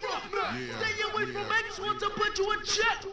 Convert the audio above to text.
Yeah, Stay away yeah, from X1 to put you in check.